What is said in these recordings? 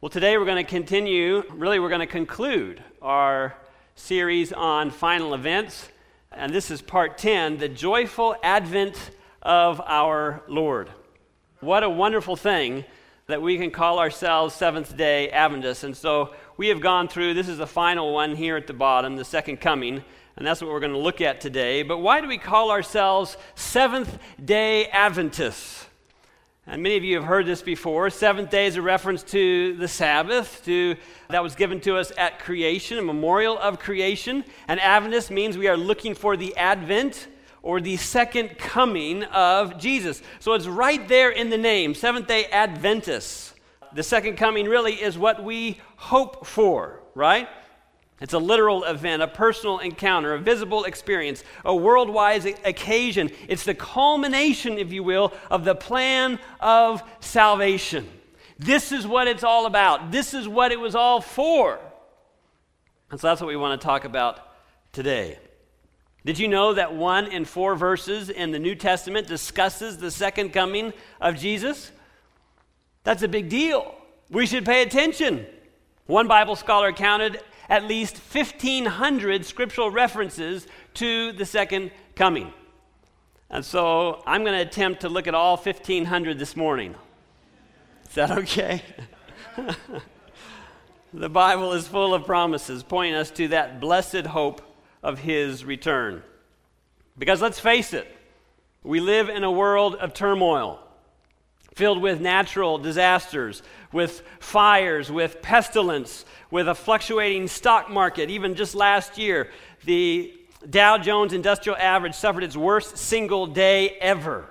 Well, today we're going to continue, really, we're going to conclude our series on final events. And this is part 10 the joyful advent of our Lord. What a wonderful thing that we can call ourselves Seventh day Adventists. And so we have gone through, this is the final one here at the bottom, the second coming. And that's what we're going to look at today. But why do we call ourselves Seventh day Adventists? And many of you have heard this before. Seventh day is a reference to the Sabbath, to that was given to us at creation, a memorial of creation. And Adventist means we are looking for the advent or the second coming of Jesus. So it's right there in the name, Seventh day Adventists. The second coming really is what we hope for, right? It's a literal event, a personal encounter, a visible experience, a worldwide occasion. It's the culmination, if you will, of the plan of salvation. This is what it's all about. This is what it was all for. And so that's what we want to talk about today. Did you know that one in four verses in the New Testament discusses the second coming of Jesus? That's a big deal. We should pay attention. One Bible scholar counted at least 1,500 scriptural references to the second coming. And so I'm going to attempt to look at all 1,500 this morning. Is that okay? the Bible is full of promises pointing us to that blessed hope of His return. Because let's face it, we live in a world of turmoil filled with natural disasters, with fires, with pestilence, with a fluctuating stock market. Even just last year, the Dow Jones Industrial Average suffered its worst single day ever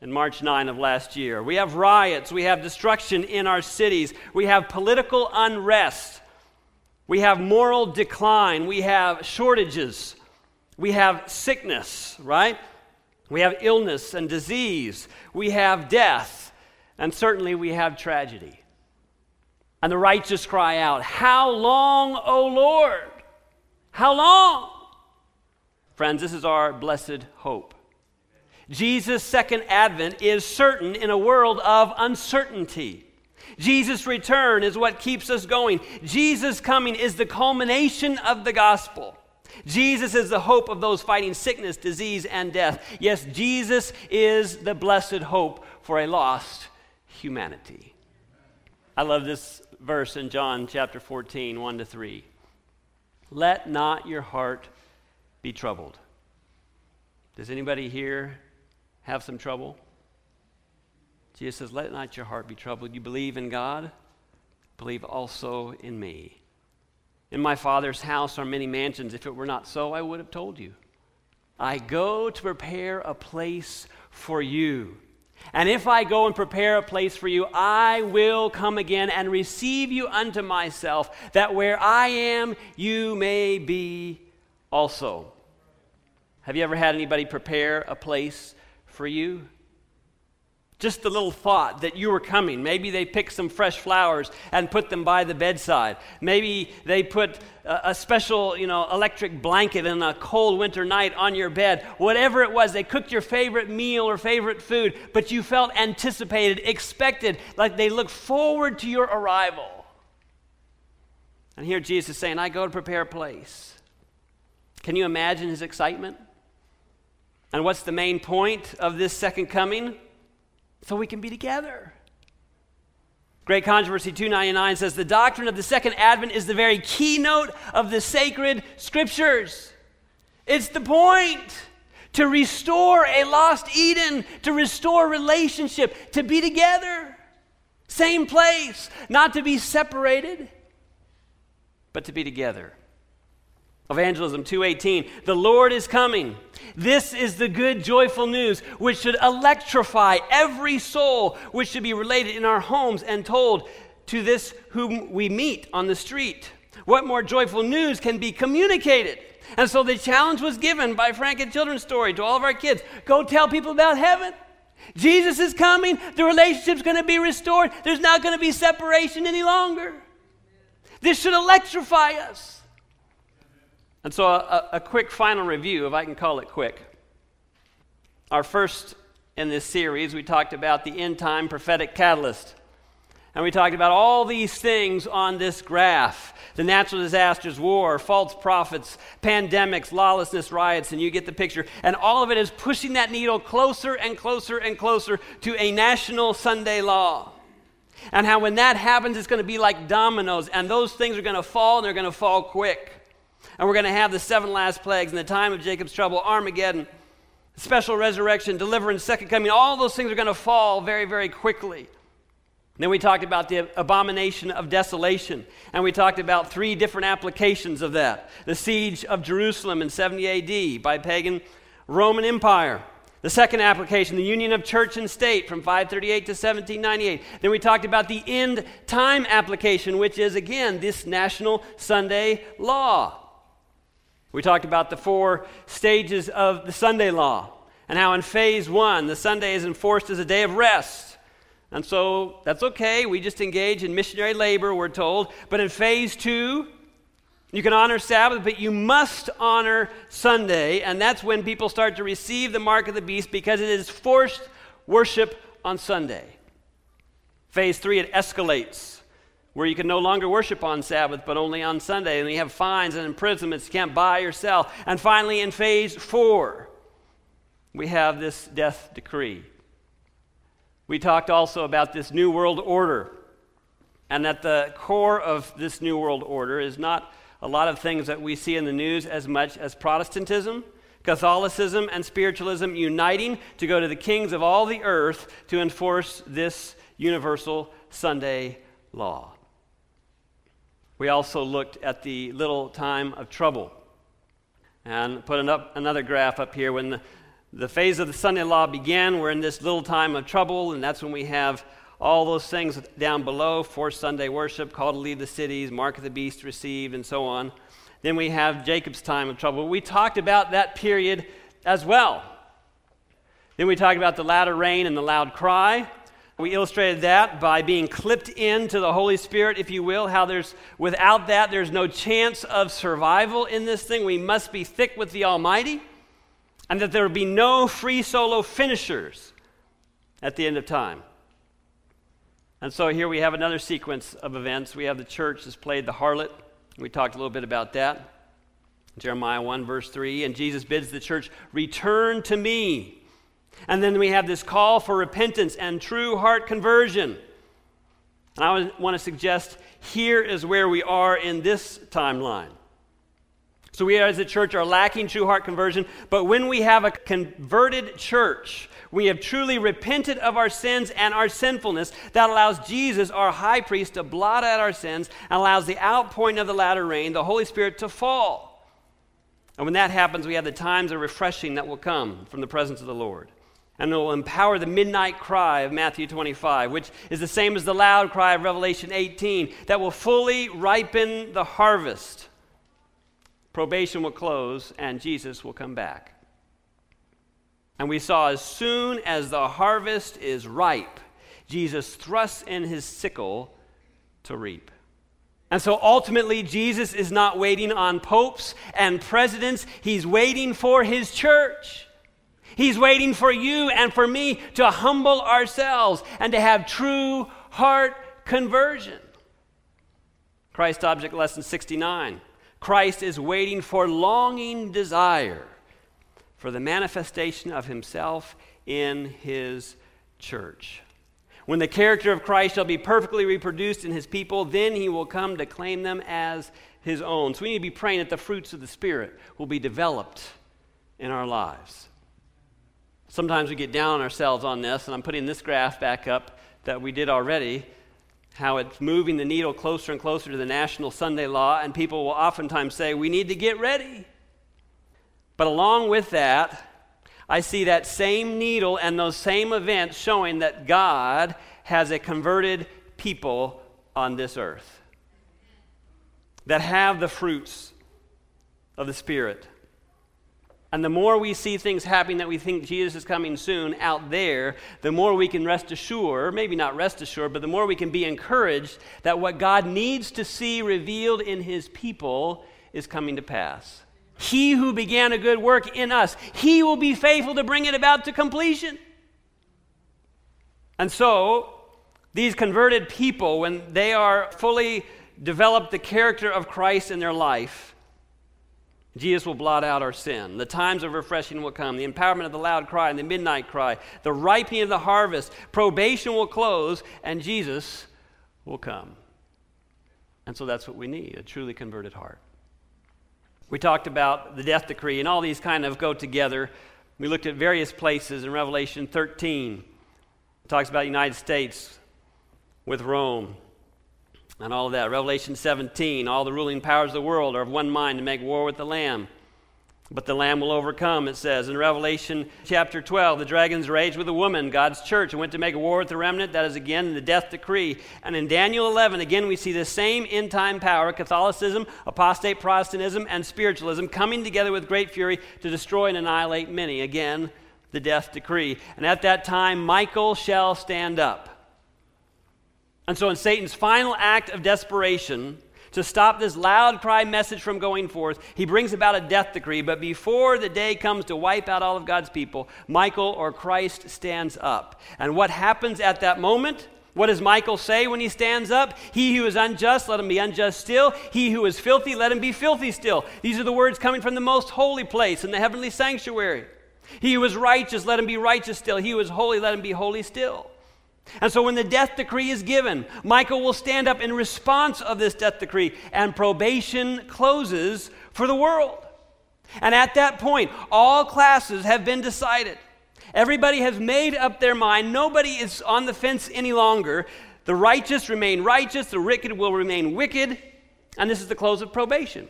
in March 9 of last year. We have riots, we have destruction in our cities, we have political unrest, we have moral decline, we have shortages, we have sickness, right? We have illness and disease, we have death, and certainly we have tragedy. And the righteous cry out, How long, O Lord? How long? Friends, this is our blessed hope. Jesus' second advent is certain in a world of uncertainty. Jesus' return is what keeps us going. Jesus' coming is the culmination of the gospel. Jesus is the hope of those fighting sickness, disease, and death. Yes, Jesus is the blessed hope for a lost humanity. I love this verse in John chapter 14, 1 to 3. Let not your heart be troubled. Does anybody here have some trouble? Jesus says, Let not your heart be troubled. You believe in God, believe also in me. In my Father's house are many mansions. If it were not so, I would have told you. I go to prepare a place for you. And if I go and prepare a place for you, I will come again and receive you unto myself, that where I am, you may be also. Have you ever had anybody prepare a place for you? Just the little thought that you were coming. Maybe they picked some fresh flowers and put them by the bedside. Maybe they put a, special, you know, electric blanket in a cold winter night on your bed. Whatever it was, they cooked your favorite meal or favorite food, but you felt anticipated, expected, like they looked forward to your arrival. And here Jesus is saying, I go to prepare a place. Can you imagine his excitement? And what's the main point of this second coming? So we can be together. Great Controversy 299 says the doctrine of the second advent is the very keynote of the sacred scriptures. It's the point to restore a lost Eden, to restore relationship, to be together. Same place, not to be separated, but to be together. Evangelism 2:18 The Lord is coming. This is the good joyful news which should electrify every soul which should be related in our homes and told to this whom we meet on the street. What more joyful news can be communicated? And so the challenge was given by Frank and Children's Story to all of our kids go tell people about heaven. Jesus is coming. The relationship's going to be restored. There's not going to be separation any longer. This should electrify us. And so, a, a, quick final review, if I can call it quick. Our first in this series, we talked about the end time prophetic catalyst. And we talked about all these things on this graph the natural disasters, war, false prophets, pandemics, lawlessness, riots, and you get the picture. And all of it is pushing that needle closer and closer and closer to a national Sunday law. And how when that happens, it's going to be like dominoes, and those things are going to fall, and they're going to fall quick. And we're going to have the seven last plagues in the time of Jacob's trouble, Armageddon, special resurrection, deliverance, second coming. All those things are going to fall very, very quickly. Then we talked about the abomination of desolation, and we talked about three different applications of that the siege of Jerusalem in 70 AD by pagan Roman Empire. The second application, the union of church and state from 538 to 1798. Then we talked about the end time application, which is again this national Sunday law. We talked about the four stages of the Sunday law and how in phase one, the Sunday is enforced as a day of rest. And so that's okay. We just engage in missionary labor, we're told. But in phase two, you can honor Sabbath, but you must honor Sunday. And that's when people start to receive the mark of the beast because it is forced worship on Sunday. Phase three, it escalates where you can no longer worship on Sabbath, but only on Sunday. And you have fines and imprisonments. You can't buy or sell. And finally, in phase four, we have this death decree. We talked also about this New World Order, and that the core of this New World Order is not a lot of things that we see in the news as much as Protestantism. Catholicism and spiritualism uniting to go to the kings of all the earth to enforce this universal Sunday law. We also looked at the little time of trouble and put an up, another graph up here. When the, the phase of the Sunday law began, we're in this little time of trouble, and that's when we have all those things down below forced Sunday worship, call to leave the cities, mark of the beast received, and so on. Then we have Jacob's time of trouble. We talked about that period as well. Then we talked about the latter rain and the loud cry. We illustrated that by being clipped into the Holy Spirit, if you will, how there's without that there's no chance of survival in this thing. We must be thick with the Almighty, and that there will be no free solo finishers at the end of time. And so here we have another sequence of events. We have the church has played the harlot. We talked a little bit about that. Jeremiah 1, verse 3. And Jesus bids the church, Return to me and then we have this call for repentance and true heart conversion. And I want to suggest here is where we are in this timeline. So we as a church are lacking true heart conversion, but when we have a converted church, we have truly repented of our sins and our sinfulness. That allows Jesus, our high priest, to blot out our sins and allows the outpouring of the latter rain, the Holy Spirit, to fall. And when that happens, we have the times of refreshing that will come from the presence of the Lord and it will empower the midnight cry of Matthew 25, which is the same as the loud cry of Revelation 18, that will fully ripen the harvest. Probation will close, and Jesus will come back. And we saw as soon as the harvest is ripe, Jesus thrusts in his sickle to reap. And so ultimately, Jesus is not waiting on popes and presidents, he's waiting for his church. He's waiting for you and for me to humble ourselves and to have true heart conversion. Christ Object Lesson 69. Christ is waiting for longing desire for the manifestation of himself in his church. When the character of Christ shall be perfectly reproduced in his people, then he will come to claim them as his own. So we need to be praying that the fruits of the Spirit will be developed in our lives. Sometimes we get down on ourselves on this, and I'm putting this graph back up that we did already, how it's moving the needle closer and closer to the national Sunday law, and people will oftentimes say, We need to get ready. But along with that, I see that same needle and those same events showing that God has a converted people on this earth that have the fruits of the Spirit. And the more we see things happening that we think Jesus is coming soon out there, the more we can rest assured, maybe not rest assured, but the more we can be encouraged that what God needs to see revealed in his people is coming to pass. He who began a good work in us, he will be faithful to bring it about to completion. And so, These converted people, when they are fully developed the character of Christ in their life, Jesus will blot out our sin. The times of refreshing will come. The empowerment of the loud cry and the midnight cry. The ripening of the harvest. Probation will close, and Jesus will come. And so that's what we need a truly converted heart. We talked about the death decree, and all these kind of go together. We looked at various places in Revelation 13. It talks about the United States with Rome and all of that. Revelation 17, all the ruling powers of the world are of one mind to make war with the Lamb. But the Lamb will overcome, it says. In Revelation chapter 12, the dragons raged with the woman, God's church, and went to make war with the remnant. That is again the death decree. And in Daniel 11, again, we see the same end time power Catholicism, apostate Protestantism, and spiritualism coming together with great fury to destroy and annihilate many. Again, the death decree. And at that time, Michael shall stand up. And so, in Satan's final act of desperation, to stop this loud cry message from going forth, he brings about a death decree. But before the day comes to wipe out all of God's people, Michael or Christ stands up. And what happens at that moment? What does Michael say when he stands up? He who is unjust, let him be unjust still. He who is filthy, let him be filthy still. These are the words coming from the most holy place in the heavenly sanctuary. He who is righteous, let him be righteous still. He who is holy, let him be holy still. And so when the death decree is given, Michael will stand up in response of this death decree, and probation closes for the world. And at that point, all classes have been decided. Everybody has made up their mind. Nobody is on the fence any longer. The righteous remain righteous, the wicked will remain wicked, and this is the close of probation.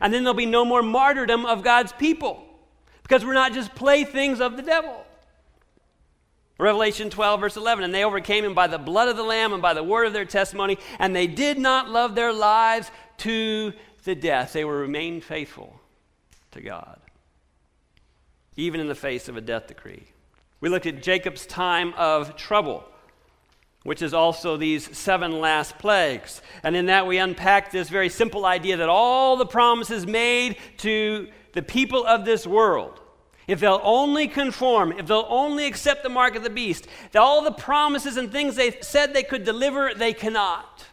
And then there'll be no more martyrdom of God's people because we're not just playthings of the devil. Revelation 12, verse 11. And they overcame him by the blood of the Lamb and by the word of their testimony, and they did not love their lives to the death. They were remained faithful to God, even in the face of a death decree. We looked at Jacob's time of trouble, which is also these seven last plagues. And in that, we unpacked this very simple idea that all the promises made to the people of this world if they'll only conform, if they'll only accept the mark of the beast, that all the promises and things they said they could deliver, they cannot.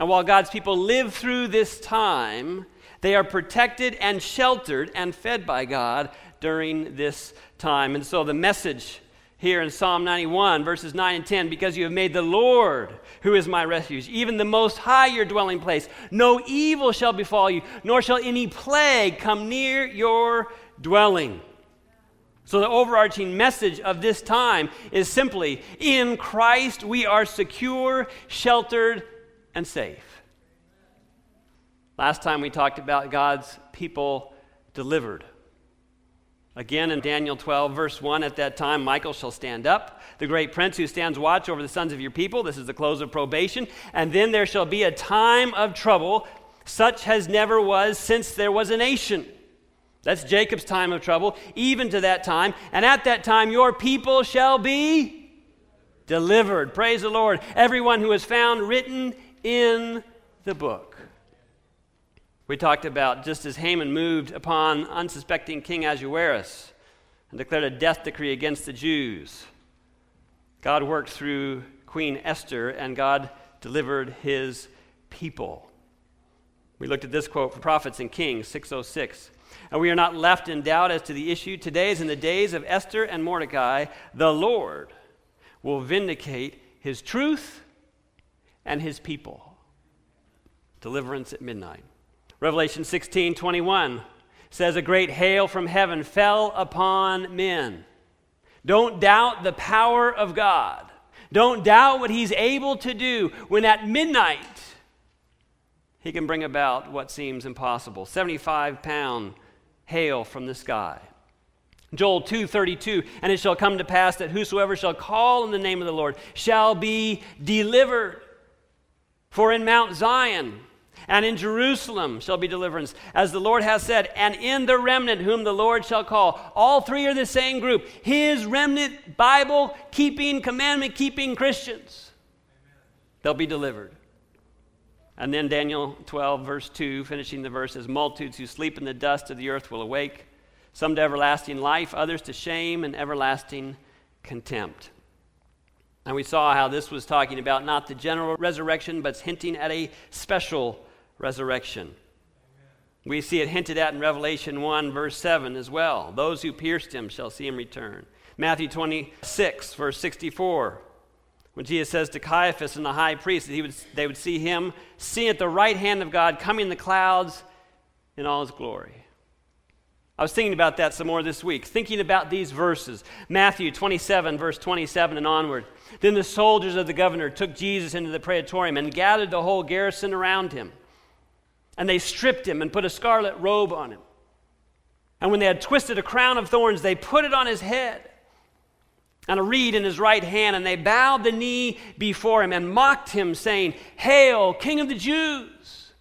And while God's people live through this time, they are protected and sheltered and fed by God during this time. And so the message here in Psalm 91, verses 9 and 10 because you have made the Lord, who is my refuge, even the Most High your dwelling place. No evil shall befall you, nor shall any plague come near your dwelling. So, the overarching message of this time is simply in Christ we are secure, sheltered, and safe. Last time we talked about God's people delivered. Again, in Daniel 12, verse 1, at that time, Michael shall stand up, the great prince who stands watch over the sons of your people. This is the close of probation. And then there shall be a time of trouble, such as never was since there was a nation. That's Jacob's time of trouble, even to that time. And at that time, your people shall be delivered. Praise the Lord. Everyone who is found written in the book. We talked about just as Haman moved upon unsuspecting King Ahasuerus and declared a death decree against the Jews, God worked through Queen Esther and God delivered his people. We looked at this quote from Prophets and Kings 606 and we are not left in doubt as to the issue. Today is in the days of Esther and Mordecai. The Lord will vindicate his truth and his people. Deliverance at midnight. Revelation 16 21 says, A great hail from heaven fell upon men. Don't doubt the power of God. Don't doubt what he's able to do when at midnight he can bring about what seems impossible. 75 pound hail from the sky. Joel 2:32 and it shall come to pass that whosoever shall call in the name of the Lord shall be delivered. For in Mount Zion and in Jerusalem shall be deliverance as the Lord has said and in the remnant whom the Lord shall call. All three are the same group his remnant bible keeping commandment keeping Christians. They'll be delivered and then Daniel 12, verse 2, finishing the verses multitudes who sleep in the dust of the earth will awake, some to everlasting life, others to shame and everlasting contempt. And we saw how this was talking about not the general resurrection, but it's hinting at a special resurrection. We see it hinted at in Revelation 1, verse 7 as well. Those who pierced him shall see him return. Matthew 26, verse 64, when Jesus says to Caiaphas and the high priest that he would, they would see him seen at the right hand of God coming in the clouds in all his glory. I was thinking about that some more this week, thinking about these verses. Matthew 27, verse 27 and onward. Then the soldiers of the governor took Jesus into the praetorium and gathered the whole garrison around him. And they stripped him and put a scarlet robe on him. And when they had twisted a crown of thorns, they put it on his head and a reed in his right hand. And they bowed the knee before him and mocked him, saying, Hail, King of the Jews!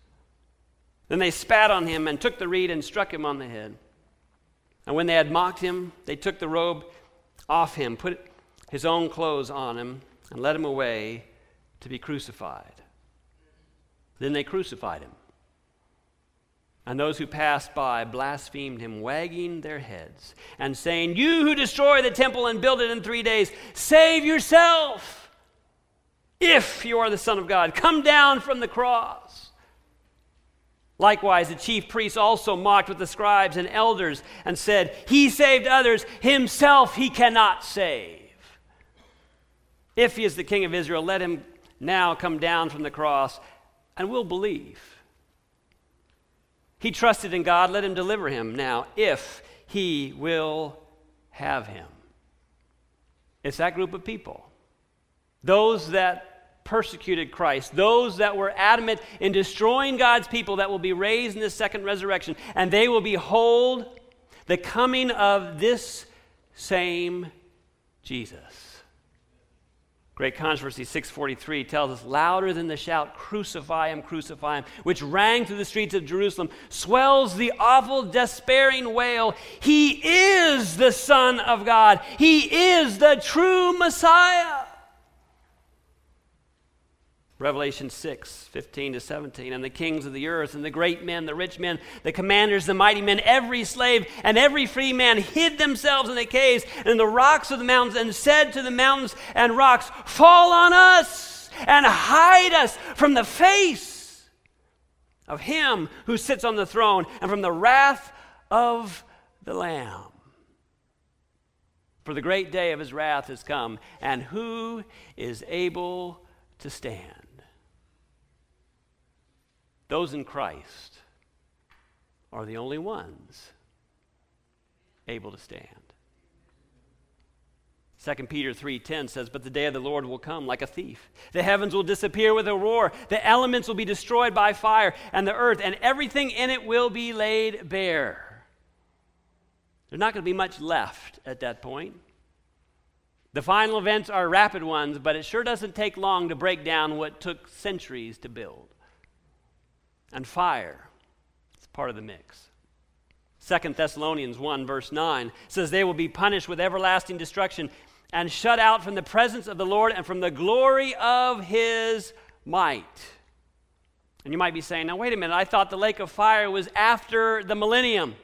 Then they spat on him and took the reed and struck him on the head. And when they had mocked him, they took the robe off him, put his own clothes on him, and led him away to be crucified. Then they crucified him. And those who passed by blasphemed him, wagging their heads and saying, You who destroy the temple and build it in three days, save yourself. If you are the Son of God, come down from the cross. Likewise, the chief priests also mocked with the scribes and elders and said, He saved others, himself he cannot save. If he is the king of Israel, let him now come down from the cross and we'll believe. He trusted in God, let him deliver him now, if he will have him. It's that group of people. Those that persecuted Christ, those that were adamant in destroying God's people that will be raised in the second resurrection, and they will behold the coming of this same Jesus. Great Controversy 643 tells us louder than the shout, Crucify him, crucify him, which rang through the streets of Jerusalem, swells the awful, despairing wail He is the Son of God, He is the true Messiah. Revelation 6, 15 to 17. And the kings of the earth, and the great men, the rich men, the commanders, the mighty men, every slave, and every free man hid themselves in the caves and in the rocks of the mountains, and said to the mountains and rocks, Fall on us and hide us from the face of him who sits on the throne and from the wrath of the Lamb. For the great day of his wrath has come, and who is able to stand? Those in Christ are the only ones able to stand. 2 Peter 3:10 says, "But the day of the Lord will come like a thief. The heavens will disappear with a roar, the elements will be destroyed by fire, and the earth and everything in it will be laid bare." There's not going to be much left at that point. The final events are rapid ones, but it sure doesn't take long to break down what took centuries to build and fire. It's part of the mix. Second Thessalonians 1, verse 9 says, They will be punished with everlasting destruction and shut out from the presence of the Lord and from the glory of his might. And you might be saying, Now, wait a minute, I thought the lake of fire was after the millennium.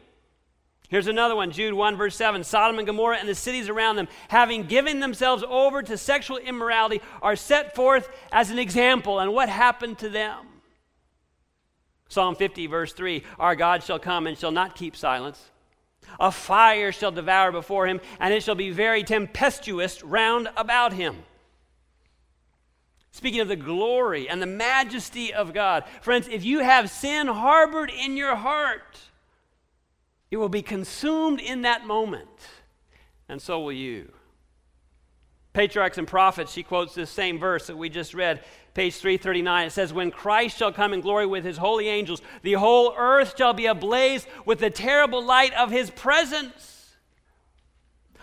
Here's another one, Jude 1, verse 7. Sodom and Gomorrah and the cities around them, having given themselves over to sexual immorality, are set forth as an example. And what happened to them? Psalm 50, verse 3 Our God shall come and shall not keep silence. A fire shall devour before him, and it shall be very tempestuous round about him. Speaking of the glory and the majesty of God, friends, if you have sin harbored in your heart, it will be consumed in that moment, and so will you. Patriarchs and Prophets, she quotes this same verse that we just read page 339, it says, When Christ shall come in glory with his holy angels, the whole earth shall be ablaze with the terrible light of his presence.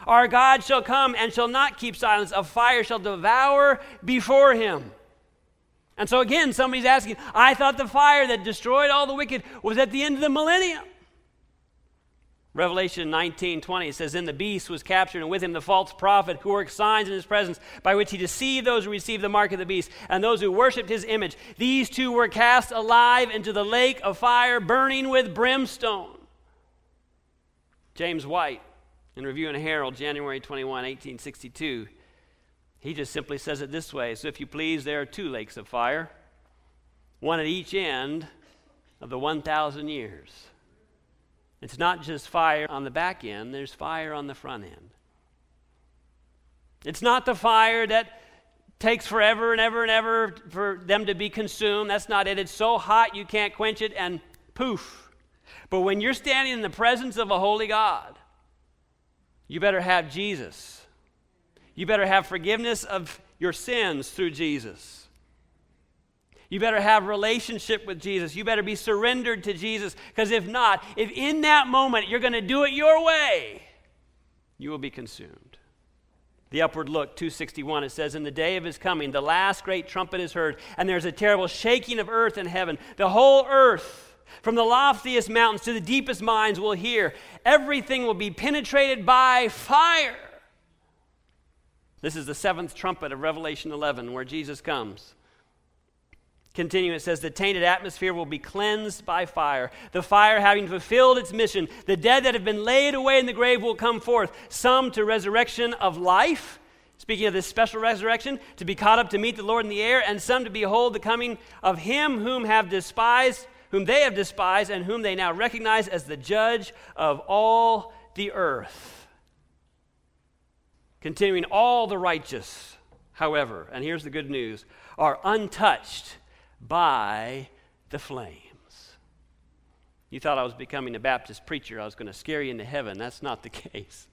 Our God shall come and shall not keep silence. A fire shall devour before him. And so again, somebody's asking, I thought the fire that destroyed all the wicked was at the end of the millennium. Revelation 19 20 says, Then the beast was captured, and with him the false prophet who worked signs in his presence, by which he deceived those who received the mark of the beast and those who worshipped his image. These two were cast alive into the lake of fire, burning with brimstone. James White, in Review and Herald, January 21, 1862, He just simply says it this way So, if you please, there are two lakes of fire, one at each end of the 1,000 years. It's not just fire on the back end, there's fire on the front end. It's not the fire that takes forever and ever and ever for them to be consumed. That's not it. It's so hot you can't quench it, and poof. But when you're standing in the presence of a holy God, you better have Jesus. You better have forgiveness of your sins through Jesus. You better have relationship with Jesus. You better be surrendered to Jesus because if not, if in that moment you're going to do it your way, you will be consumed. The upward look, 261, it says, In the day of his coming, the last great trumpet is heard, and there's a terrible shaking of earth and heaven. The whole earth, from the loftiest mountains to the deepest mines, will hear. Everything will be penetrated by fire. This is the seventh trumpet of Revelation 11, where Jesus comes. Continue, it says, the tainted atmosphere will be cleansed by fire. The fire having fulfilled its mission, the dead that have been laid away in the grave will come forth, some to resurrection of life, speaking of this special resurrection, to be caught up to meet the Lord in the air, and some to behold the coming of him whom have despised, whom they have despised, and whom they now recognize as the judge of all the earth. Continuing, all the righteous, however, and here's the good news, are untouched by the flames. You thought I was becoming a Baptist preacher, I was going to scare you into heaven. That's not the case.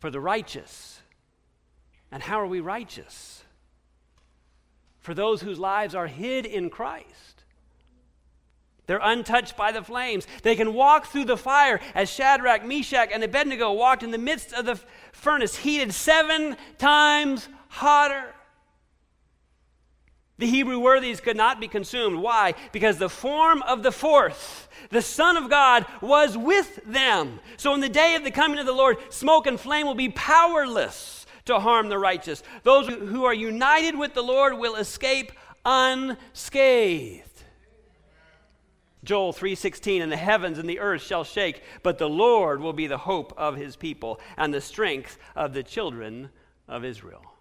For the righteous. And how are we righteous? For those whose lives are hid in Christ. They're untouched by the flames. They can walk through the fire as Shadrach, Meshach, and Abednego walked in the midst of the furnace, heated seven times hotter. The Hebrew worthies could not be consumed. Why? Because the form of the fourth, the Son of God, was with them. So in the day of the coming of the Lord, smoke and flame will be powerless to harm the righteous. Those who are united with the Lord will escape unscathed. Joel 3:16 and the heavens and the earth shall shake but the Lord will be the hope of his people and the strength of the children of Israel.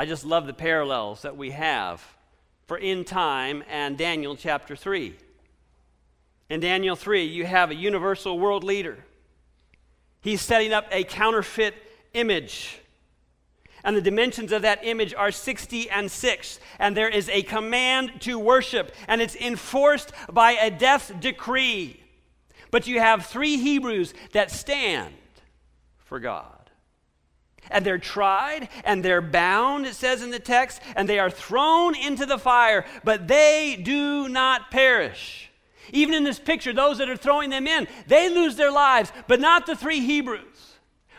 I just love the parallels that we have for in time and Daniel chapter 3. In Daniel 3, you have a universal world leader. He's setting up a counterfeit image. And the dimensions of that image are 60 and 6. And there is a command to worship, and it's enforced by a death decree. But you have three Hebrews that stand for God and they're tried and they're bound, it says in the text, and they are thrown into the fire, but they do not perish. Even in this picture, those that are throwing them in, they lose their lives, but not the three Hebrews.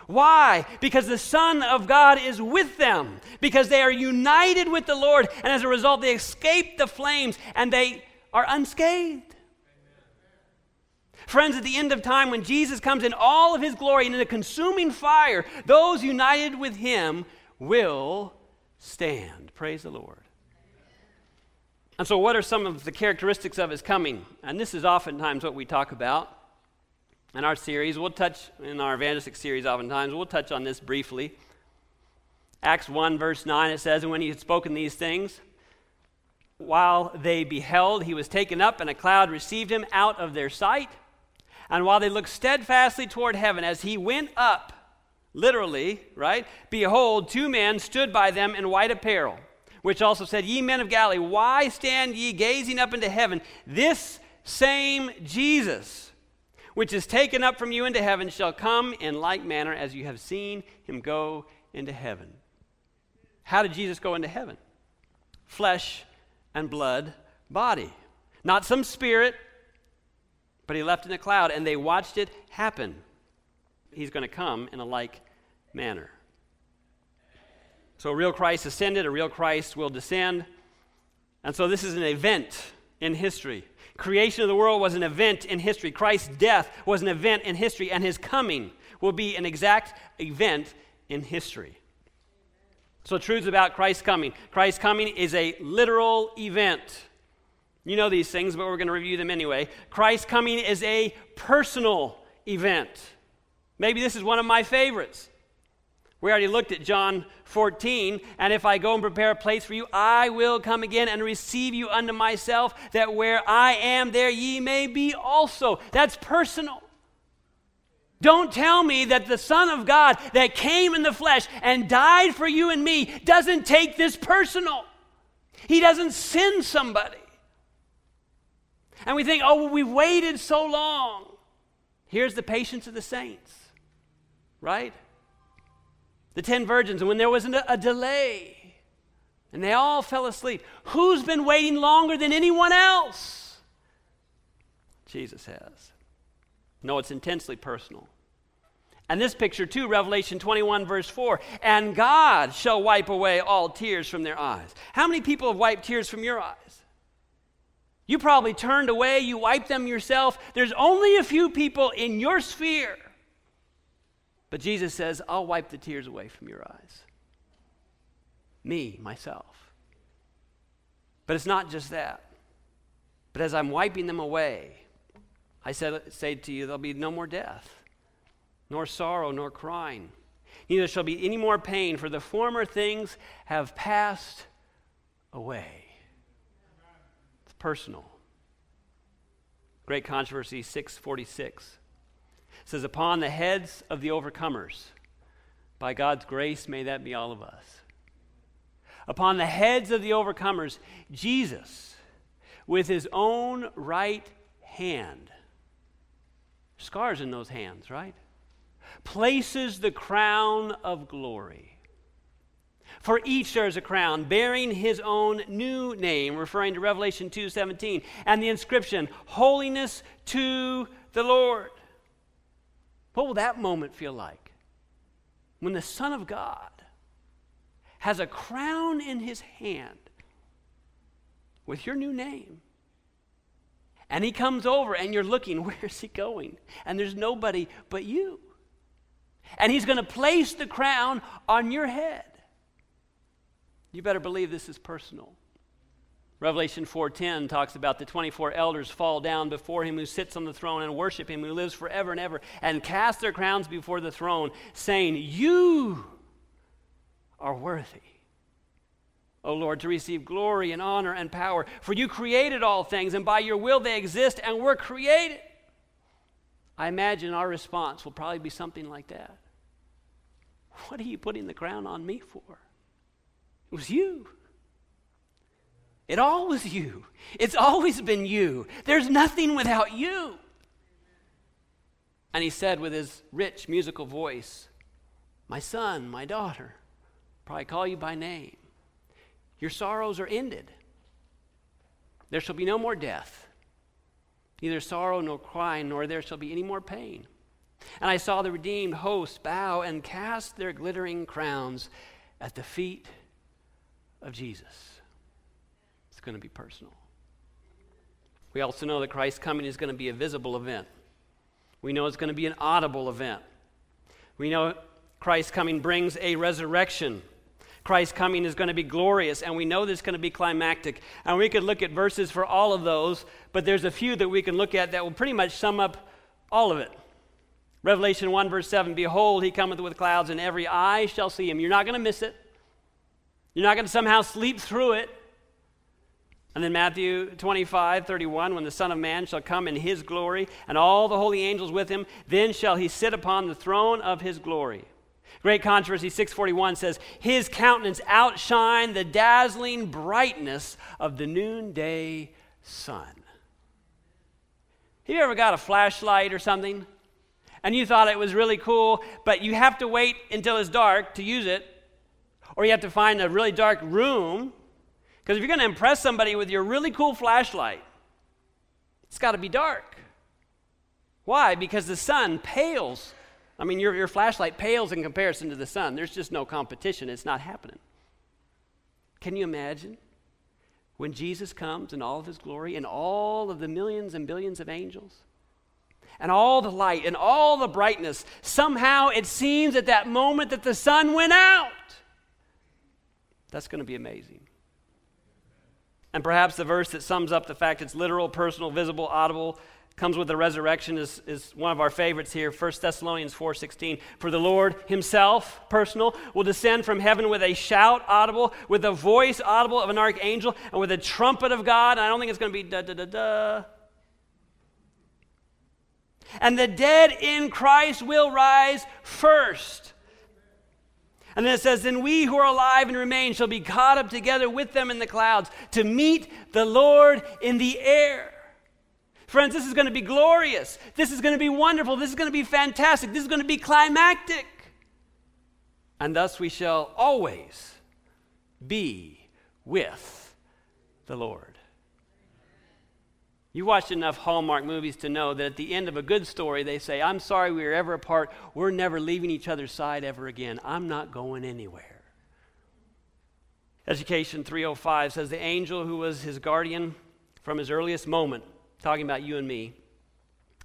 Why? Because the Son of God is with them, because they are united with the Lord, and as a result, they escape the flames and they are unscathed. Friends, at the end of time, when Jesus comes in all of his glory and in a consuming fire, those united with him will stand. Praise the Lord. And so, what are some of the characteristics of his coming? And this is oftentimes what we talk about in our series. We'll touch, in our evangelistic series, oftentimes, we'll touch on this briefly. Acts 1, verse 9, it says, And when he had spoken these things, while they beheld, he was taken up, and a cloud received him out of their sight. And while they looked steadfastly toward heaven, as he went up, literally, right? Behold, two men stood by them in white apparel, which also said, Ye men of Galilee, why stand ye gazing up into heaven? This same Jesus, which is taken up from you into heaven, shall come in like manner as you have seen him go into heaven. How did Jesus go into heaven? Flesh and blood body. Not some spirit, but he left in a cloud, and they watched it happen. He's going to come in a like manner. So, a real Christ ascended, a real Christ will descend. And so, this is an event in history. Creation of the world was an event in history. Christ's death was an event in history, and his coming will be an exact event in history. So, truths about Christ's coming. Christ's coming is a literal event. You know these things, but we're going to review them anyway. Christ coming is a personal event. Maybe this is one of my favorites. We already looked at John 14, and if I go and prepare a place for you, I will come again and receive you unto myself, that where I am, there ye may be also. That's personal. Don't tell me that the Son of God that came in the flesh and died for you and me doesn't take this personal. He doesn't send somebody. And we think, oh, well, we've waited so long. Here's the patience of the saints, right? the ten virgins, and when there was a delay, and they all fell asleep, who's been waiting longer than anyone else? Jesus has. No, it's intensely personal. And this picture, too, Revelation 21, verse 4 and God shall wipe away all tears from their eyes. How many people have wiped tears from your eyes? You probably turned away, you wiped them yourself. There's only a few people in your sphere but Jesus says, I'll wipe the tears away from your eyes. Me, myself. But it's not just that. But as I'm wiping them away, I said, say to you, there'll be no more death, nor sorrow, nor crying. Neither shall be any more pain, for the former things have passed away. Personal. Great controversy 646 says, Upon the heads of the overcomers, by God's grace, may that be all of us. Upon the heads of the overcomers, Jesus, with his own right hand, scars in those hands, right? Places the crown of glory. For each there is a crown bearing his own new name, referring to Revelation 2:17, and the inscription, Holiness to the Lord. What will that moment feel like? When the Son of God has a crown in his hand with your new name. And he comes over and you're looking, where's he going? And there's nobody but you. And he's going to place the crown on your head. You better believe this is personal. Revelation 4:10 talks about the 24 elders fall down before him who sits on the throne and worship him who lives forever and ever and cast their crowns before the throne saying, "You are worthy, O Lord, to receive glory and honor and power, for you created all things and by your will they exist and were created." I imagine our response will probably be something like that. What are you putting the crown on me for? It was you. It all was you. It's always been you. There's nothing without you. And he said with his rich musical voice, My son, my daughter, probably call you by name. Your sorrows are ended. There shall be no more death, neither sorrow nor crying, nor there shall be any more pain. And I saw the redeemed host bow and cast their glittering crowns at the feet of Jesus. It's going to be personal. We also know that Christ's coming is going to be a visible event. We know it's going to be an audible event. We know Christ's coming brings a resurrection. Christ's coming is going to be glorious, and we know this is going to be climactic. And we could look at verses for all of those, but there's a few that we can look at that will pretty much sum up all of it. Revelation 1, verse 7 Behold, he cometh with clouds, and every eye shall see him. You're not going to miss it. You're not going to somehow sleep through it. And then Matthew 25, 31, when the Son of Man shall come in his glory, and all the holy angels with him, then shall he sit upon the throne of his glory. Great Controversy 641 says, His countenance outshine the dazzling brightness of the noonday sun. Have you ever got a flashlight or something? And you thought it was really cool, but you have to wait until it's dark to use it, or you have to find a really dark room because if you're going to impress somebody with your really cool flashlight, it's got to be dark. Why? Because the sun pales. I mean, your, your flashlight pales in comparison to the sun. There's just no competition. It's not happening. Can you imagine when Jesus comes in all of his glory and all of the millions and billions of angels? and all the light and all the brightness. Somehow it seems at that moment that the sun went out. That's going to be amazing. And perhaps the verse that sums up the fact it's literal, personal, visible, audible, comes with the resurrection is, is one of our favorites here 1 thessalonians 4.16 for the lord himself personal will descend from heaven with a shout audible with a voice audible of an archangel and with a trumpet of god. And i don't think it's going to be da da da da. And the dead in christ will rise first and then it says, Then we who are alive and remain shall be caught up together with them in the clouds to meet the Lord in the air. Friends, this is going to be glorious. This is going to be wonderful. This is going to be fantastic. This is going to be climactic. And thus we shall always be with the Lord. You watched enough Hallmark movies to know that at the end of a good story, they say, I'm sorry we were ever apart. We're never leaving each other's side ever again. I'm not going anywhere. Education 305 says the angel who was his guardian from his earliest moment talking about you and me,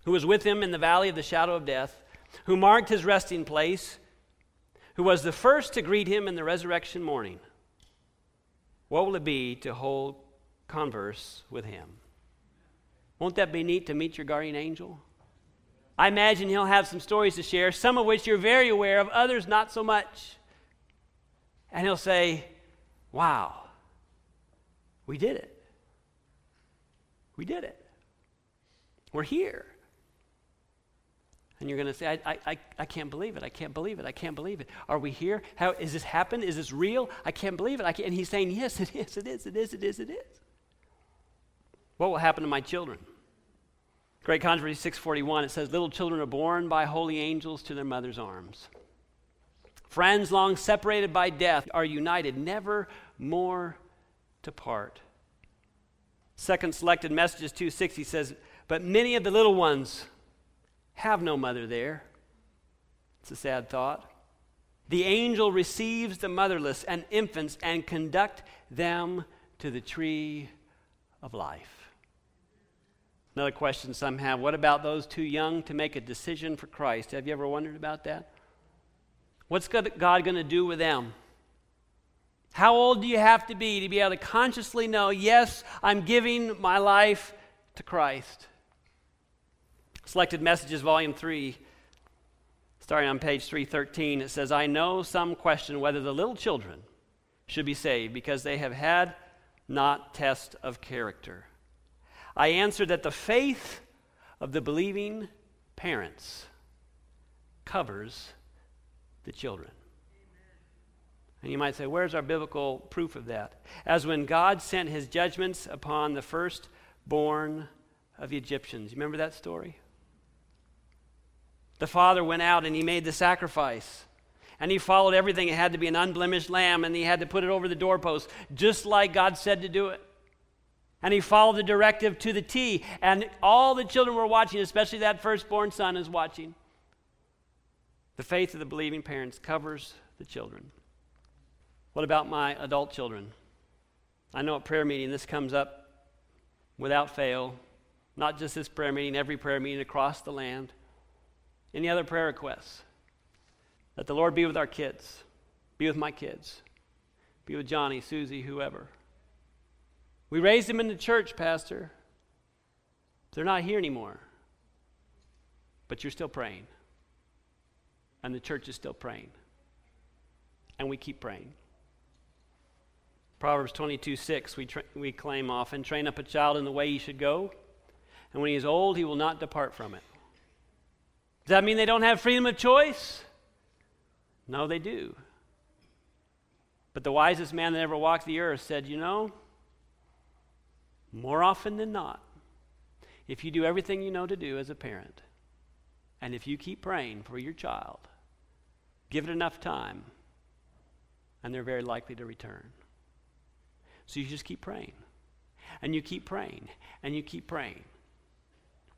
who was with him in the valley of the shadow of death, who marked his resting place, who was the first to greet him in the resurrection morning. What will it be to hold converse with him? Won't that be neat to meet your guardian angel? I imagine he'll have some stories to share, some of which you're very aware of, others not so much. And he'll say, Wow, we did it. We did it. We're here. And you're going to say, I, I, I can't believe it. I can't believe it. I can't believe it. Are we here? How, is this happened? Is this real? I can't believe it. I can't. And he's saying, Yes, it is. It is. It is. It is. It is. What will happen to my children? Great Controversy 641, it says, Little children are born by holy angels to their mother's arms. Friends long separated by death are united, never more to part. Second selected messages 260 says, but many of the little ones have no mother there. It's a sad thought. The angel receives the motherless and infants and conduct them to the tree of life. Another question some have what about those too young to make a decision for Christ? Have you ever wondered about that? What's God going to do with them? How old do you have to be to be able to consciously know, yes, I'm giving my life to Christ? Selected Messages, Volume 3, starting on page 313, it says, I know some question whether the little children should be saved because they have had not test of character. I answer that the faith of the believing parents covers the children. And you might say, where's our biblical proof of that? As when God sent his judgments upon the firstborn of the Egyptians. You remember that story? The father went out and he made the sacrifice. And he followed everything. It had to be an unblemished lamb, and he had to put it over the doorpost, just like God said to do it. And he followed the directive to the T. And all the children were watching, especially that firstborn son is watching. The faith of the believing parents covers the children. What about my adult children? I know at prayer meeting this comes up without fail. Not just this prayer meeting, every prayer meeting across the land. Any other prayer requests? That the Lord be with our kids, be with my kids, be with Johnny, Susie, whoever. We raised them in the church, Pastor. They're not here anymore. But you're still praying. And the church is still praying. And we keep praying. Proverbs 22 6, we, tra- we claim often train up a child in the way he should go, and when he is old, he will not depart from it. Does that mean they don't have freedom of choice? No, they do. But the wisest man that ever walked the earth said, You know, more often than not, if you do everything you know to do as a parent, and if you keep praying for your child, give it enough time, and they're very likely to return. So you just keep praying, and you keep praying, and you keep praying.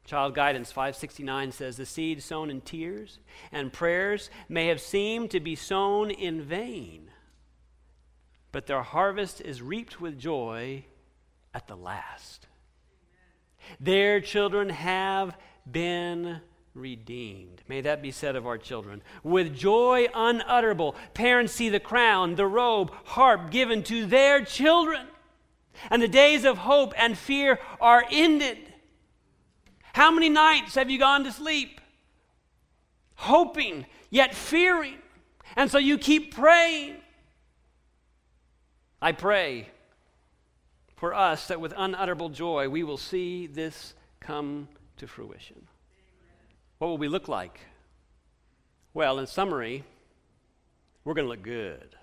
Child Guidance 569 says, The seed sown in tears and prayers may have seemed to be sown in vain, but their harvest is reaped with joy at the last. Their children have been redeemed. May that be said of our children. With joy unutterable, parents see the crown, the robe, harp given to their children. And the days of hope and fear are ended. How many nights have you gone to sleep? Hoping, yet fearing. And so you keep praying. I pray for us that with unutterable joy we will see this come to fruition. What will we look like? Well, in summary, we're going to look good.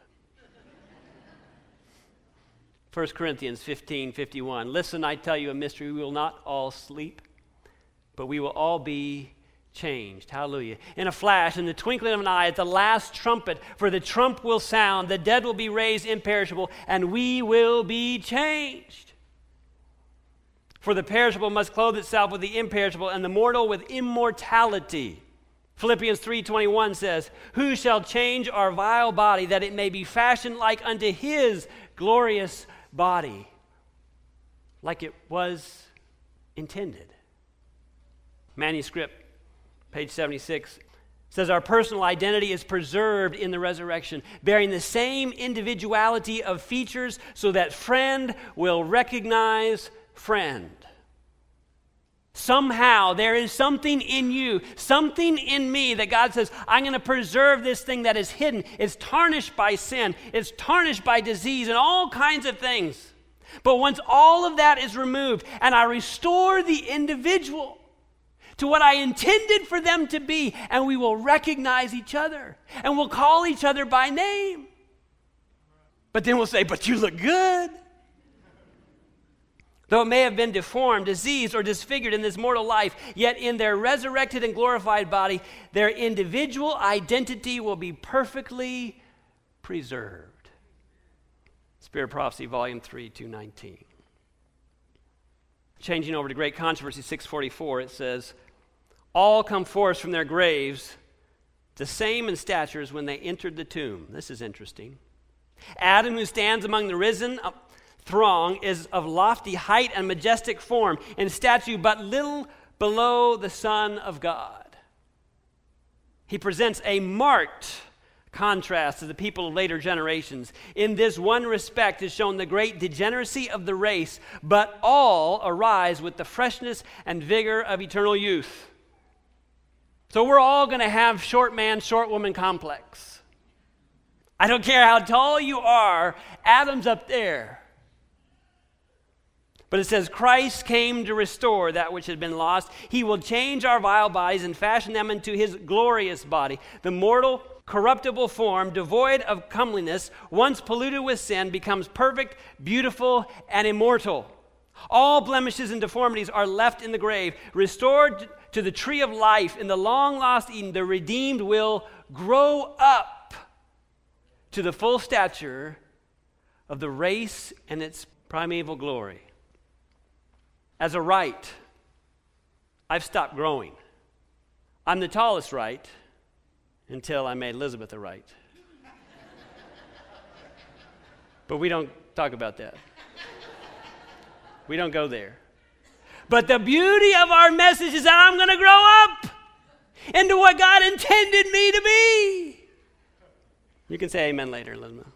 1 Corinthians 15 51. Listen, I tell you a mystery. We will not all sleep, but we will all be changed. Hallelujah. In a flash, in the twinkling of an eye, at the last trumpet, for the trump will sound, the dead will be raised imperishable, and we will be changed. For the perishable must clothe itself with the imperishable, and the mortal with immortality. Philippians 3:21 says, "Who shall change our vile body that it may be fashioned like unto his glorious body, like it was intended?" Manuscript page 76 says our personal identity is preserved in the resurrection, bearing the same individuality of features so that friend will recognize friend. Somehow there is something in you, something in me that God says, I'm going to preserve this thing that is hidden. It's tarnished by sin, it's tarnished by disease, and all kinds of things. But once all of that is removed and I restore the individual to what I intended for them to be, and we will recognize each other and we'll call each other by name. But then we'll say, But you look good. Though it may have been deformed, diseased, or disfigured in this mortal life, yet in their resurrected and glorified body, their individual identity will be perfectly preserved. Spirit Prophecy, Volume 3, 219. Changing over to Great Controversy 644, it says, All come forth from their graves, the same in stature as when they entered the tomb. This is interesting. Adam, who stands among the risen, uh, throng is of lofty height and majestic form, in statue but little below the Son of God. He presents a marked contrast to the people of later generations. In this one respect is shown the great degeneracy of the race, but all arise with the freshness and vigor of eternal youth. So we're all going to have short man, short woman complex. I don't care how tall you are, Adam's up there. But it says, Christ came to restore that which had been lost. He will change our vile bodies and fashion them into his glorious body. The mortal, corruptible form, devoid of comeliness, once polluted with sin, becomes perfect, beautiful, and immortal. All blemishes and deformities are left in the grave. Restored to the tree of life in the long lost Eden, the redeemed will grow up to the full stature of the race and its primeval glory. As a Wright, I've stopped growing. I'm the tallest Wright until I made Elizabeth a Wright. but we don't talk about that. We don't go there. But the beauty of our message is that I'm going to grow up into what God intended me to be. You can say amen later, Elizabeth.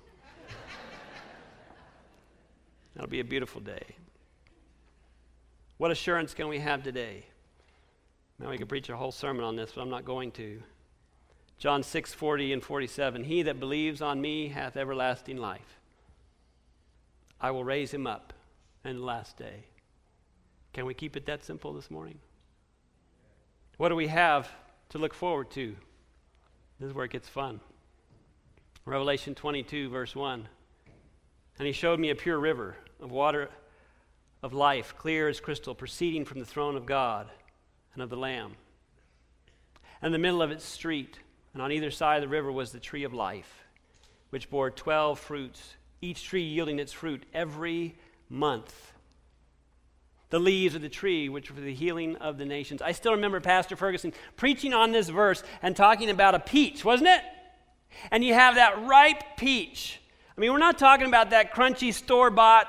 That'll be a beautiful day. What assurance can we have today? Now we could preach a whole sermon on this, but I'm not going to. John 6 40 and 47. He that believes on me hath everlasting life. I will raise him up the last day. Can we keep it that simple this morning? What do we have to look forward to? This is where it gets fun. Revelation 22, verse 1. And he showed me a pure river of water of life, clear as crystal, proceeding from the throne of God and of the Lamb. And the middle of its street, and on either side of the river, was the tree of life, which bore twelve fruits, each tree yielding its fruit every month. The leaves of the tree, which were for the healing of the nations. I still remember Pastor Ferguson preaching on this verse and talking about a peach, wasn't it? And you have that ripe peach. I mean, we're not talking about that crunchy store bought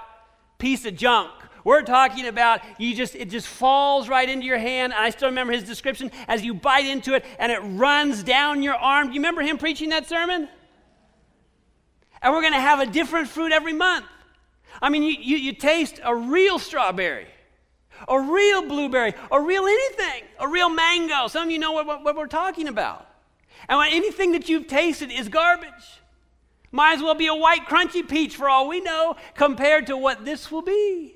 piece of junk. We're talking about you just it just falls right into your hand. And I still remember his description as you bite into it and it runs down your arm. Do you remember him preaching that sermon? And we're going to have a different fruit every month. I mean, you, you, you taste a real strawberry a real blueberry, a real anything, a real mango. Some of you know what, what, what we're talking about. And when anything that you've tasted is garbage, might as well be a white crunchy peach for all we know compared to what this will be.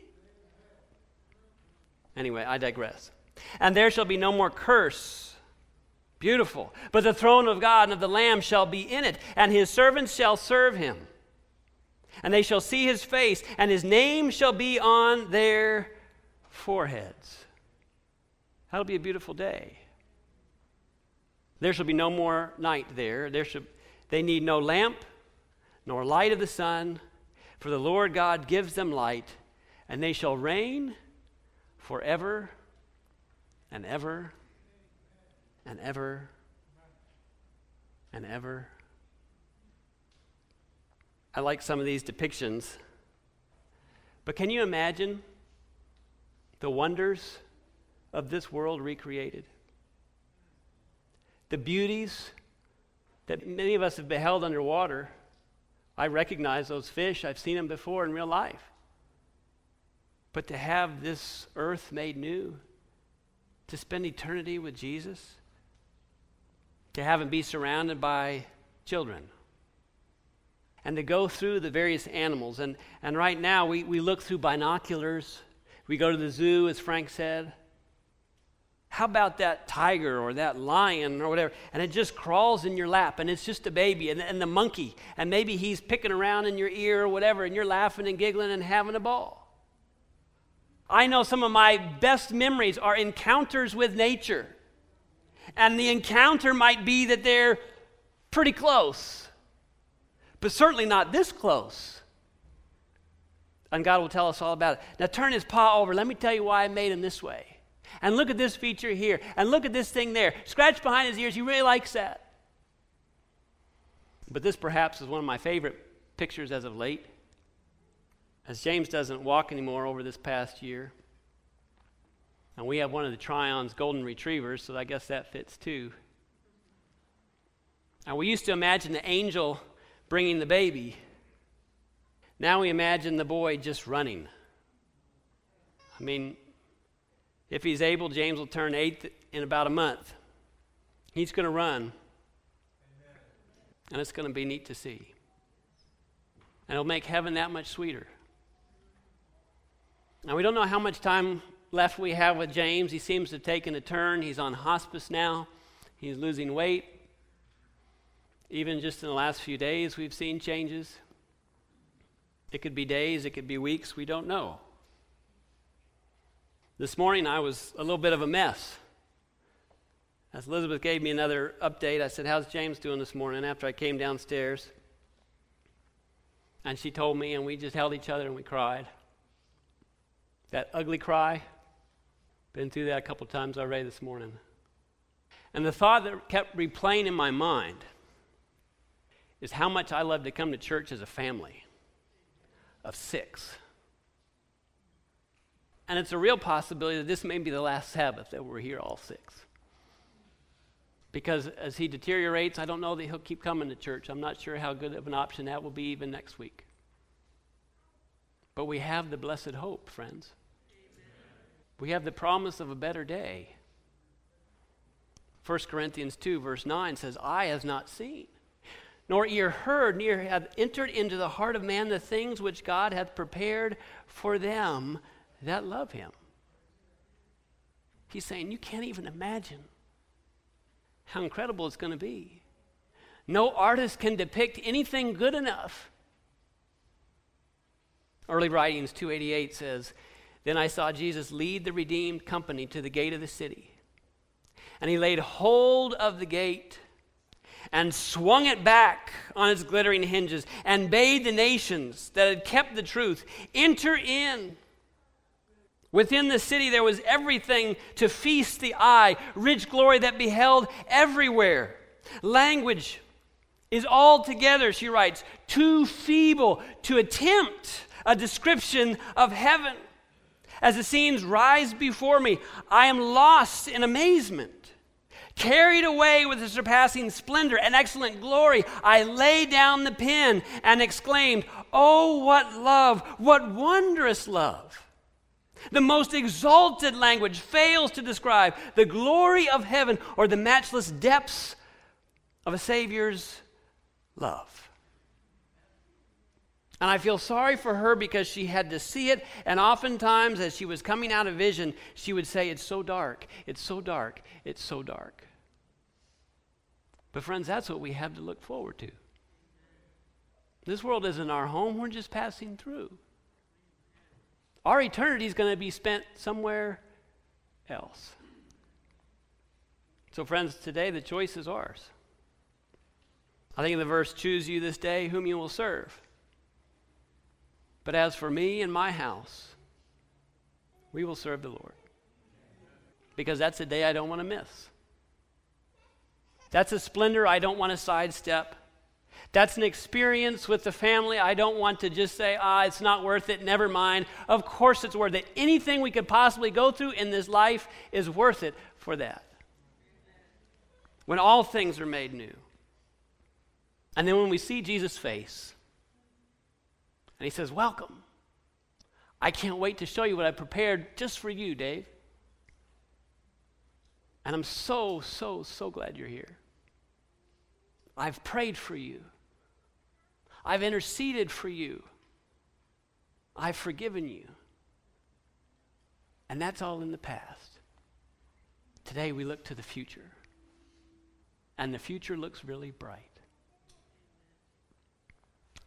Anyway, I digress. And there shall be no more curse. Beautiful. But the throne of God and of the Lamb shall be in it, and his servants shall serve him. And they shall see his face, and his name shall be on their foreheads. That'll be a beautiful day. There shall be no more night there. there shall, they need no lamp nor light of the sun, for the Lord God gives them light, and they shall reign forever and ever and ever and ever. I like some of these depictions, but can you imagine the wonders of this world recreated? The beauties that many of us have beheld underwater. I recognize those fish, I've seen them before in real life. But to have this earth made new, to spend eternity with Jesus, to have him be surrounded by children, and to go through the various animals. And, and right now, we, we look through binoculars we go to the zoo, as Frank said. How about that tiger or that lion or whatever? And it just crawls in your lap and it's just a baby and, and the monkey. And maybe he's picking around in your ear or whatever and you're laughing and giggling and having a ball. I know some of my best memories are encounters with nature. And the encounter might be that they're pretty close, but certainly not this close. And God will tell us all about it. Now turn his paw over. Let me tell you why I made him this way. And look at this feature here. And look at this thing there. Scratch behind his ears. He really likes that. But this perhaps is one of my favorite pictures as of late. As James doesn't walk anymore over this past year. And we have one of the Tryon's golden retrievers, so I guess that fits too. And we used to imagine the angel bringing the baby. Now we imagine the boy just running. I mean, if he's able, James will turn eight in about a month. He's going to run. And it's going to be neat to see. And it'll make heaven that much sweeter. Now, we don't know how much time left we have with James. He seems to have taken a turn. He's on hospice now, he's losing weight. Even just in the last few days, we've seen changes. It could be days, it could be weeks, we don't know. This morning I was a little bit of a mess. As Elizabeth gave me another update, I said, How's James doing this morning? After I came downstairs. And she told me, and we just held each other and we cried. That ugly cry, been through that a couple times already this morning. And the thought that kept replaying in my mind is how much I love to come to church as a family of six. And it's a real possibility that this may be the last Sabbath that we're here all six. Because as he deteriorates, I don't know that he'll keep coming to church. I'm not sure how good of an option that will be even next week. But we have the blessed hope, friends. We have the promise of a better day. 1 Corinthians 2, verse 9 says, Eye has not seen, nor ear heard, neither have entered into the heart of man the things which God hath prepared for them that love him. He's saying, You can't even imagine how incredible it's going to be. No artist can depict anything good enough. Early Writings 288 says, Then I saw Jesus lead the redeemed company to the gate of the city. And he laid hold of the gate and swung it back on its glittering hinges and bade the nations that had kept the truth enter in. Within the city, there was everything to feast the eye, rich glory that beheld everywhere. Language is altogether, she writes, too feeble to attempt a description of heaven. As the scenes rise before me, I am lost in amazement. Carried away with the surpassing splendor and excellent glory, I lay down the pen and exclaimed, Oh, what love, what wondrous love! The most exalted language fails to describe the glory of heaven or the matchless depths of a Savior's love. And I feel sorry for her because she had to see it. And oftentimes, as she was coming out of vision, she would say, It's so dark, it's so dark, it's so dark. But, friends, that's what we have to look forward to. This world isn't our home, we're just passing through. Our eternity is going to be spent somewhere else. So, friends, today the choice is ours. I think in the verse, choose you this day whom you will serve. But as for me and my house, we will serve the Lord. Because that's a day I don't want to miss. That's a splendor I don't want to sidestep. That's an experience with the family. I don't want to just say, ah, it's not worth it, never mind. Of course it's worth it. Anything we could possibly go through in this life is worth it for that. When all things are made new. And then when we see Jesus' face, and he says, Welcome. I can't wait to show you what I prepared just for you, Dave. And I'm so, so, so glad you're here. I've prayed for you. I've interceded for you. I've forgiven you. And that's all in the past. Today we look to the future. And the future looks really bright.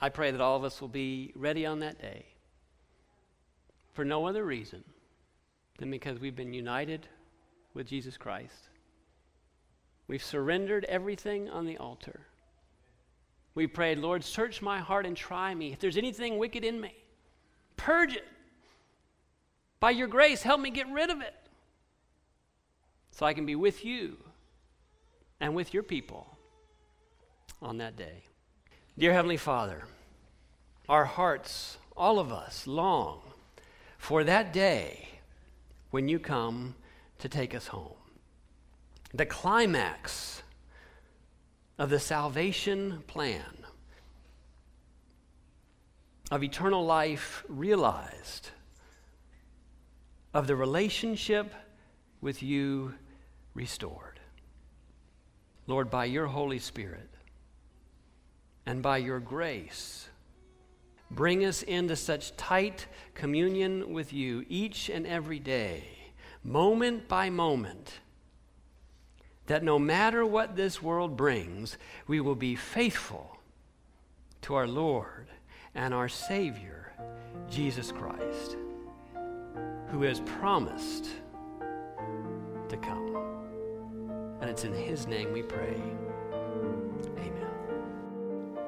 I pray that all of us will be ready on that day for no other reason than because we've been united with Jesus Christ. We've surrendered everything on the altar. We prayed, Lord, search my heart and try me. If there's anything wicked in me, purge it. By your grace, help me get rid of it so I can be with you and with your people on that day. Dear Heavenly Father, our hearts, all of us, long for that day when you come to take us home. The climax of the salvation plan of eternal life realized, of the relationship with you restored. Lord, by your Holy Spirit and by your grace, bring us into such tight communion with you each and every day, moment by moment that no matter what this world brings, we will be faithful to our Lord and our Savior, Jesus Christ, who has promised to come. And it's in His name we pray. Amen.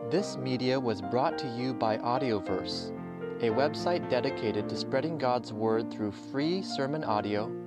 This media was brought to you by Audioverse, a website dedicated to spreading God's Word through free sermon audio